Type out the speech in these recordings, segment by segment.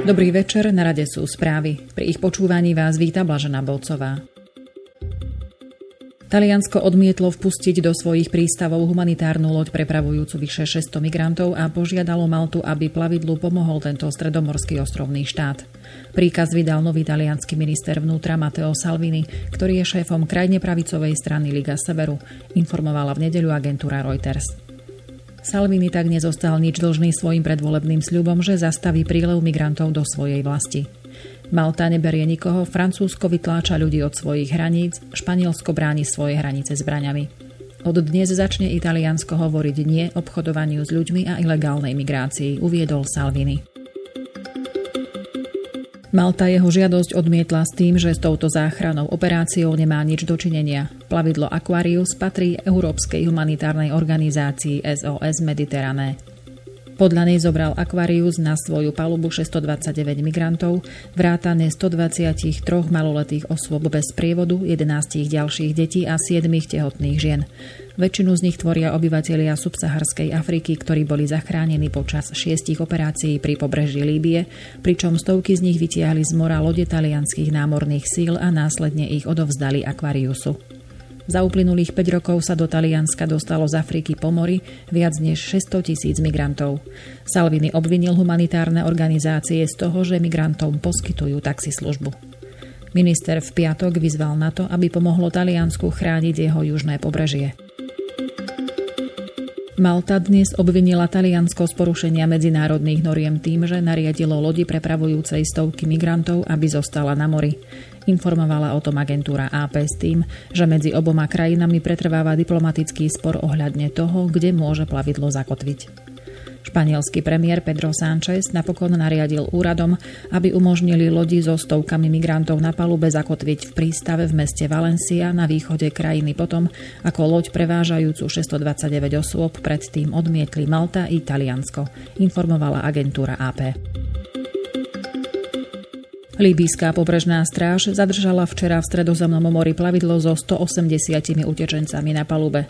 Dobrý večer, na rade sú správy. Pri ich počúvaní vás víta Blažená Bolcová. Taliansko odmietlo vpustiť do svojich prístavov humanitárnu loď prepravujúcu vyše 600 migrantov a požiadalo Maltu, aby plavidlu pomohol tento stredomorský ostrovný štát. Príkaz vydal nový talianský minister vnútra Matteo Salvini, ktorý je šéfom krajne pravicovej strany Liga Severu, informovala v nedeľu agentúra Reuters. Salvini tak nezostal nič dlžný svojim predvolebným sľubom, že zastaví prílev migrantov do svojej vlasti. Malta neberie nikoho, Francúzsko vytláča ľudí od svojich hraníc, Španielsko bráni svoje hranice zbraňami. Od dnes začne Italiansko hovoriť nie obchodovaniu s ľuďmi a ilegálnej migrácii, uviedol Salvini. Malta jeho žiadosť odmietla s tým, že s touto záchranou operáciou nemá nič dočinenia. Plavidlo Aquarius patrí Európskej humanitárnej organizácii SOS Mediterrané. Podľa nej zobral Aquarius na svoju palubu 629 migrantov, vrátane 123 maloletých osôb bez prievodu, 11 ďalších detí a 7 tehotných žien. Väčšinu z nich tvoria obyvatelia subsaharskej Afriky, ktorí boli zachránení počas šiestich operácií pri pobreží Líbie, pričom stovky z nich vytiahli z mora lode talianských námorných síl a následne ich odovzdali Aquariusu. Za uplynulých 5 rokov sa do Talianska dostalo z Afriky po mori viac než 600 tisíc migrantov. Salvini obvinil humanitárne organizácie z toho, že migrantom poskytujú taxislužbu. Minister v piatok vyzval na to, aby pomohlo Taliansku chrániť jeho južné pobrežie. Malta dnes obvinila Taliansko z porušenia medzinárodných noriem tým, že nariadilo lodi prepravujúcej stovky migrantov, aby zostala na mori. Informovala o tom agentúra AP s tým, že medzi oboma krajinami pretrváva diplomatický spor ohľadne toho, kde môže plavidlo zakotviť. Španielský premiér Pedro Sánchez napokon nariadil úradom, aby umožnili lodi so stovkami migrantov na palube zakotviť v prístave v meste Valencia na východe krajiny potom, ako loď prevážajúcu 629 osôb predtým odmietli Malta i Taliansko, informovala agentúra AP. Líbyská pobrežná stráž zadržala včera v stredozemnom mori plavidlo so 180 utečencami na palube.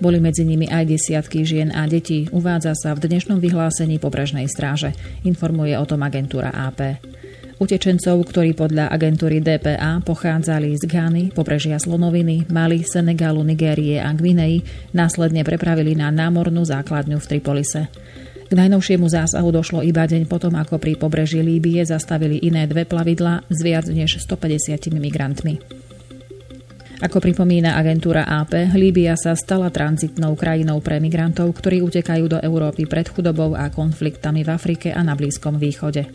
Boli medzi nimi aj desiatky žien a detí, uvádza sa v dnešnom vyhlásení pobrežnej stráže, informuje o tom agentúra AP. Utečencov, ktorí podľa agentúry DPA pochádzali z Ghany, pobrežia Slonoviny, Mali, Senegalu, Nigérie a Gvinei, následne prepravili na námornú základňu v Tripolise. K najnovšiemu zásahu došlo iba deň potom, ako pri pobreží Líbie zastavili iné dve plavidla s viac než 150 migrantmi. Ako pripomína agentúra AP, Líbia sa stala tranzitnou krajinou pre migrantov, ktorí utekajú do Európy pred chudobou a konfliktami v Afrike a na Blízkom východe.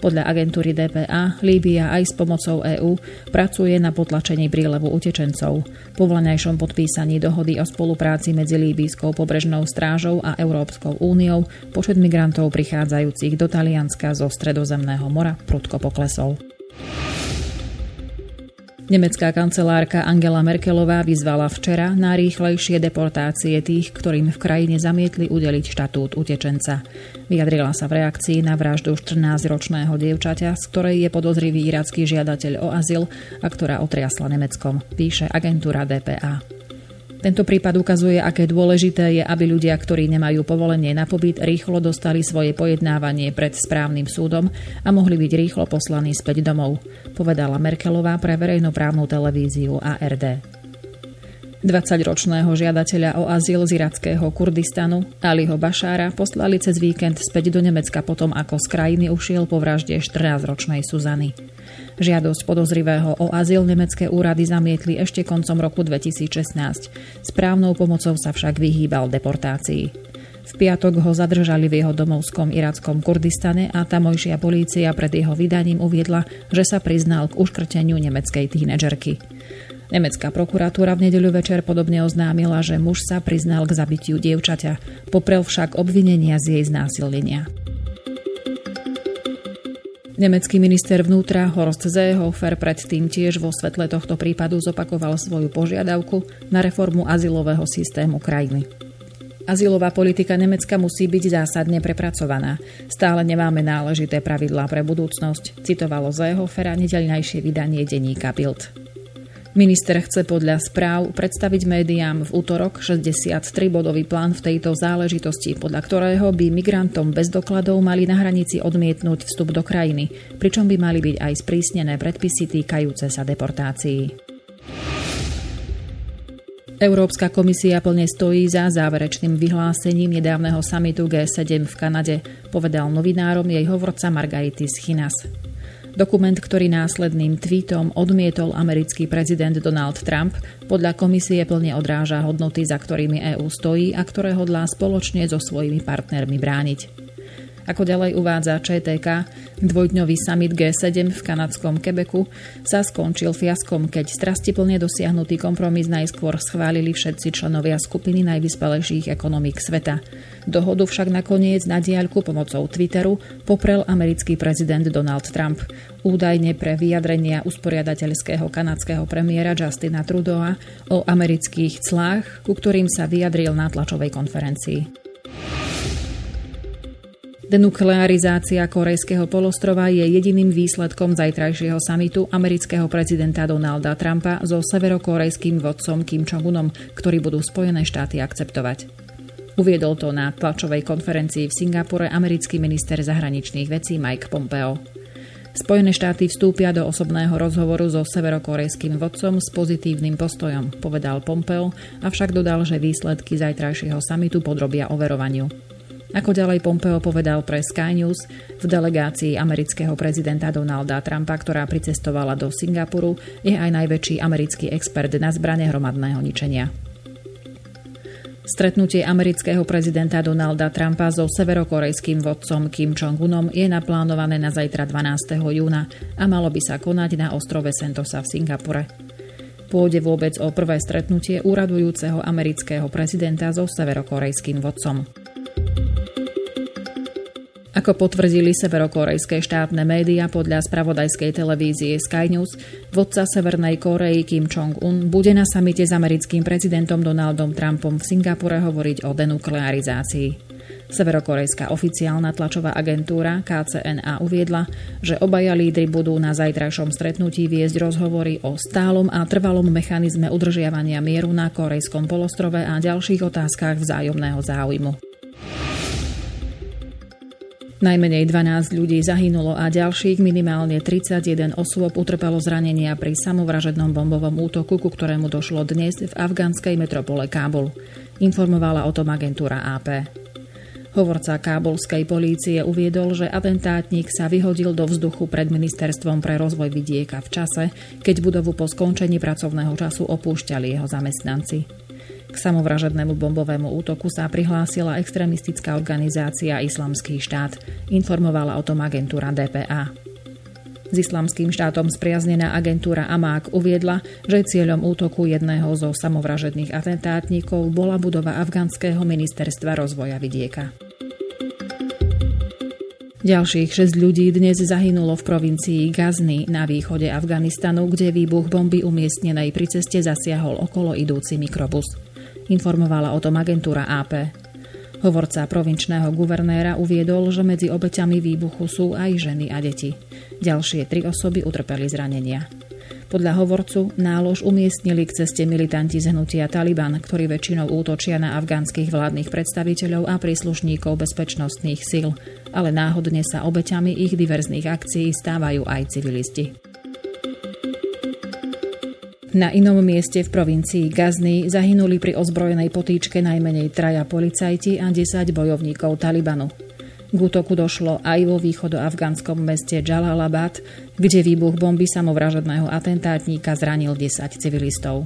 Podľa agentúry DPA Líbia aj s pomocou EÚ pracuje na potlačení prílevu utečencov. Po vlaňajšom podpísaní dohody o spolupráci medzi Líbijskou pobrežnou strážou a Európskou úniou počet migrantov prichádzajúcich do Talianska zo Stredozemného mora prudko poklesol. Nemecká kancelárka Angela Merkelová vyzvala včera na rýchlejšie deportácie tých, ktorým v krajine zamietli udeliť štatút utečenca. Vyjadrila sa v reakcii na vraždu 14-ročného dievčaťa, z ktorej je podozrivý iracký žiadateľ o azyl a ktorá otriasla Nemeckom, píše agentúra DPA. Tento prípad ukazuje, aké dôležité je, aby ľudia, ktorí nemajú povolenie na pobyt, rýchlo dostali svoje pojednávanie pred správnym súdom a mohli byť rýchlo poslaní späť domov, povedala Merkelová pre verejnoprávnu televíziu ARD. 20-ročného žiadateľa o azyl z irackého Kurdistanu Aliho Bašára poslali cez víkend späť do Nemecka potom, ako z krajiny ušiel po vražde 14-ročnej Suzany. Žiadosť podozrivého o azyl nemecké úrady zamietli ešte koncom roku 2016. Správnou pomocou sa však vyhýbal deportácii. V piatok ho zadržali v jeho domovskom irackom Kurdistane a tamojšia polícia pred jeho vydaním uviedla, že sa priznal k uškrteniu nemeckej tínedžerky. Nemecká prokuratúra v nedeľu večer podobne oznámila, že muž sa priznal k zabitiu dievčaťa, poprel však obvinenia z jej znásilnenia. Nemecký minister vnútra Horst Seehofer predtým tiež vo svetle tohto prípadu zopakoval svoju požiadavku na reformu azylového systému krajiny. Azylová politika Nemecka musí byť zásadne prepracovaná. Stále nemáme náležité pravidlá pre budúcnosť, citovalo Zehofera nedeľnejšie vydanie denníka Bild. Minister chce podľa správ predstaviť médiám v útorok 63-bodový plán v tejto záležitosti, podľa ktorého by migrantom bez dokladov mali na hranici odmietnúť vstup do krajiny, pričom by mali byť aj sprísnené predpisy týkajúce sa deportácií. Európska komisia plne stojí za záverečným vyhlásením nedávneho samitu G7 v Kanade, povedal novinárom jej hovorca Margaritis Chinas. Dokument, ktorý následným tweetom odmietol americký prezident Donald Trump, podľa komisie plne odráža hodnoty, za ktorými EÚ stojí a ktoré hodlá spoločne so svojimi partnermi brániť. Ako ďalej uvádza ČTK, dvojdňový summit G7 v kanadskom Quebecu sa skončil fiaskom, keď strastiplne dosiahnutý kompromis najskôr schválili všetci členovia skupiny najvyspelejších ekonomík sveta. Dohodu však nakoniec na diaľku pomocou Twitteru poprel americký prezident Donald Trump. Údajne pre vyjadrenia usporiadateľského kanadského premiéra Justina Trudeau o amerických clách, ku ktorým sa vyjadril na tlačovej konferencii. Denuklearizácia korejského polostrova je jediným výsledkom zajtrajšieho samitu amerického prezidenta Donalda Trumpa so severokorejským vodcom Kim Jong-unom, ktorý budú Spojené štáty akceptovať. Uviedol to na tlačovej konferencii v Singapure americký minister zahraničných vecí Mike Pompeo. Spojené štáty vstúpia do osobného rozhovoru so severokorejským vodcom s pozitívnym postojom, povedal Pompeo, avšak dodal, že výsledky zajtrajšieho samitu podrobia overovaniu. Ako ďalej Pompeo povedal pre Sky News, v delegácii amerického prezidenta Donalda Trumpa, ktorá pricestovala do Singapuru, je aj najväčší americký expert na zbrane hromadného ničenia. Stretnutie amerického prezidenta Donalda Trumpa so severokorejským vodcom Kim Jong-unom je naplánované na zajtra 12. júna a malo by sa konať na ostrove Sentosa v Singapure. Pôjde vôbec o prvé stretnutie úradujúceho amerického prezidenta so severokorejským vodcom. Ako potvrdili severokorejské štátne médiá podľa spravodajskej televízie Sky News, vodca Severnej Korei Kim Jong-un bude na samite s americkým prezidentom Donaldom Trumpom v Singapure hovoriť o denuklearizácii. Severokorejská oficiálna tlačová agentúra KCNA uviedla, že obaja lídry budú na zajtrajšom stretnutí viesť rozhovory o stálom a trvalom mechanizme udržiavania mieru na Korejskom polostrove a ďalších otázkach vzájomného záujmu. Najmenej 12 ľudí zahynulo a ďalších minimálne 31 osôb utrpelo zranenia pri samovražednom bombovom útoku, ku ktorému došlo dnes v afgánskej metropole Kábul. Informovala o tom agentúra AP. Hovorca kábulskej polície uviedol, že atentátnik sa vyhodil do vzduchu pred ministerstvom pre rozvoj vidieka v čase, keď budovu po skončení pracovného času opúšťali jeho zamestnanci. K samovražednému bombovému útoku sa prihlásila extremistická organizácia Islamský štát. Informovala o tom agentúra DPA. S islamským štátom spriaznená agentúra Amák uviedla, že cieľom útoku jedného zo samovražedných atentátnikov bola budova afgánskeho ministerstva rozvoja vidieka. Ďalších 6 ľudí dnes zahynulo v provincii Gazny na východe Afganistanu, kde výbuch bomby umiestnenej pri ceste zasiahol okolo idúci mikrobus informovala o tom agentúra AP. Hovorca provinčného guvernéra uviedol, že medzi obeťami výbuchu sú aj ženy a deti. Ďalšie tri osoby utrpeli zranenia. Podľa hovorcu nálož umiestnili k ceste militanti z hnutia Taliban, ktorí väčšinou útočia na afgánskych vládnych predstaviteľov a príslušníkov bezpečnostných síl, ale náhodne sa obeťami ich diverzných akcií stávajú aj civilisti. Na inom mieste v provincii Gazny zahynuli pri ozbrojenej potýčke najmenej traja policajti a 10 bojovníkov Talibanu. K útoku došlo aj vo východoafgánskom meste Jalalabad, kde výbuch bomby samovražedného atentátníka zranil 10 civilistov.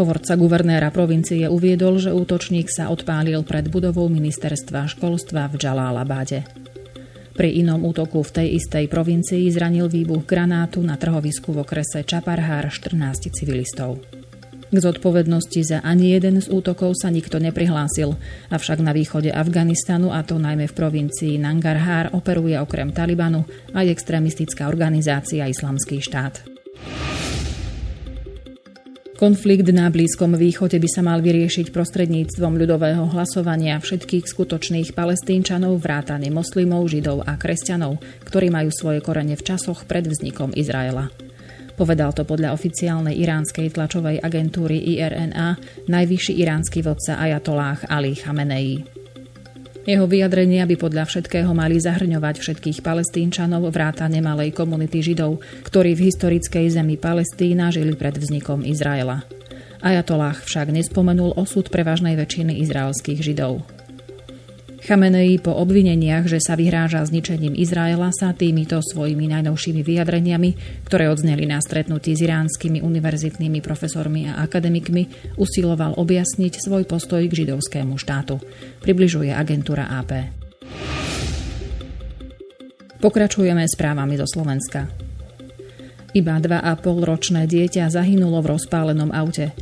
Hovorca guvernéra provincie uviedol, že útočník sa odpálil pred budovou ministerstva školstva v Jalalabade. Pri inom útoku v tej istej provincii zranil výbuch granátu na trhovisku v okrese Čaparhár 14 civilistov. K zodpovednosti za ani jeden z útokov sa nikto neprihlásil, avšak na východe Afganistanu, a to najmä v provincii Nangarhar, operuje okrem Talibanu aj extrémistická organizácia Islamský štát. Konflikt na Blízkom východe by sa mal vyriešiť prostredníctvom ľudového hlasovania všetkých skutočných palestínčanov, vrátane moslimov, židov a kresťanov, ktorí majú svoje korene v časoch pred vznikom Izraela. Povedal to podľa oficiálnej iránskej tlačovej agentúry IRNA najvyšší iránsky vodca Ajatolách Ali Khamenei. Jeho vyjadrenia by podľa všetkého mali zahrňovať všetkých palestínčanov vrátane malej komunity Židov, ktorí v historickej zemi Palestína žili pred vznikom Izraela. Ajatolách však nespomenul osud prevažnej väčšiny izraelských Židov. Chamenei po obvineniach, že sa vyhráža zničením Izraela, sa týmito svojimi najnovšími vyjadreniami, ktoré odzneli na stretnutí s iránskymi univerzitnými profesormi a akademikmi, usiloval objasniť svoj postoj k židovskému štátu. Približuje agentúra AP. Pokračujeme správami zo Slovenska. Iba 2,5 ročné dieťa zahynulo v rozpálenom aute.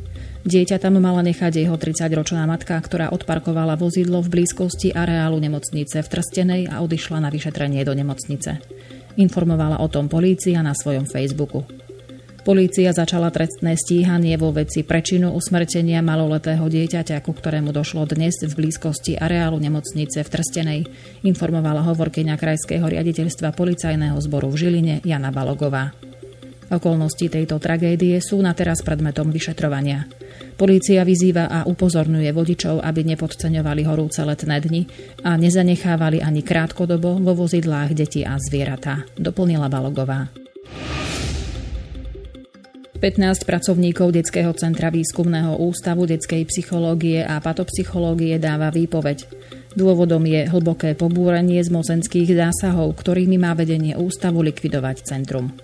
Dieťa tam mala nechať jeho 30-ročná matka, ktorá odparkovala vozidlo v blízkosti areálu nemocnice v Trstenej a odišla na vyšetrenie do nemocnice. Informovala o tom polícia na svojom Facebooku. Polícia začala trestné stíhanie vo veci prečinu usmrtenia maloletého dieťaťa, ku ktorému došlo dnes v blízkosti areálu nemocnice v Trstenej, informovala hovorkyňa Krajského riaditeľstva policajného zboru v Žiline Jana Balogová. Okolnosti tejto tragédie sú na teraz predmetom vyšetrovania. Polícia vyzýva a upozorňuje vodičov, aby nepodceňovali horúce letné dni a nezanechávali ani krátkodobo vo vozidlách deti a zvieratá, doplnila Balogová. 15 pracovníkov Detského centra výskumného ústavu detskej psychológie a patopsychológie dáva výpoveď. Dôvodom je hlboké pobúrenie z mocenských zásahov, ktorými má vedenie ústavu likvidovať centrum.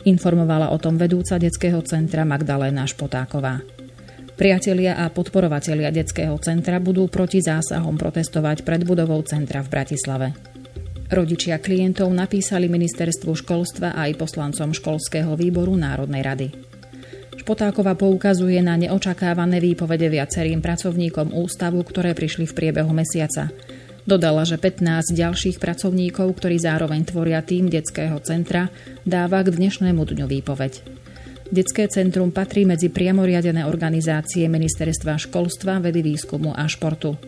Informovala o tom vedúca detského centra Magdaléna Špotáková. Priatelia a podporovatelia detského centra budú proti zásahom protestovať pred budovou centra v Bratislave. Rodičia klientov napísali ministerstvu školstva aj poslancom školského výboru Národnej rady. Špotáková poukazuje na neočakávané výpovede viacerým pracovníkom ústavu, ktoré prišli v priebehu mesiaca. Dodala, že 15 ďalších pracovníkov, ktorí zároveň tvoria tým detského centra, dáva k dnešnému dňu výpoveď. Detské centrum patrí medzi priamoriadené organizácie Ministerstva školstva, vedy, výskumu a športu.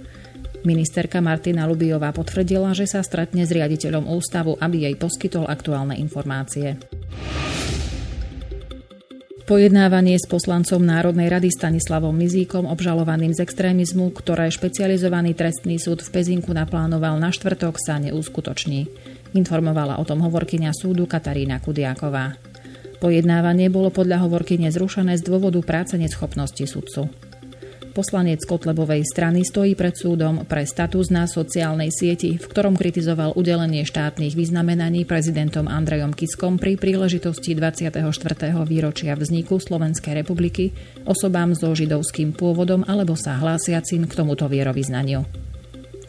Ministerka Martina Lubiová potvrdila, že sa stretne s riaditeľom ústavu, aby jej poskytol aktuálne informácie. Pojednávanie s poslancom Národnej rady Stanislavom Mizíkom, obžalovaným z extrémizmu, ktoré špecializovaný trestný súd v Pezinku naplánoval na štvrtok, sa neuskutoční. Informovala o tom hovorkyňa súdu Katarína Kudiaková. Pojednávanie bolo podľa hovorkyne zrušené z dôvodu práce neschopnosti sudcu. Poslanec Kotlebovej strany stojí pred súdom pre status na sociálnej sieti, v ktorom kritizoval udelenie štátnych vyznamenaní prezidentom Andrejom Kiskom pri príležitosti 24. výročia vzniku Slovenskej republiky osobám so židovským pôvodom alebo sa hlásiacim k tomuto vierovýznaniu.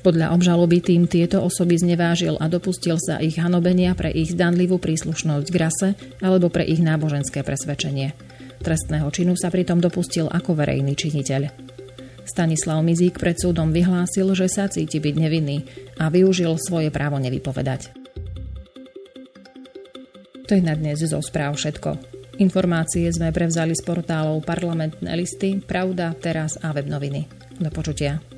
Podľa obžaloby tým tieto osoby znevážil a dopustil sa ich hanobenia pre ich zdanlivú príslušnosť k rase alebo pre ich náboženské presvedčenie. Trestného činu sa pritom dopustil ako verejný činiteľ. Stanislav Mizík pred súdom vyhlásil, že sa cíti byť nevinný a využil svoje právo nevypovedať. To je na dnes zo správ všetko. Informácie sme prevzali z portálov Parlamentné listy, Pravda, Teraz a Webnoviny. Do počutia.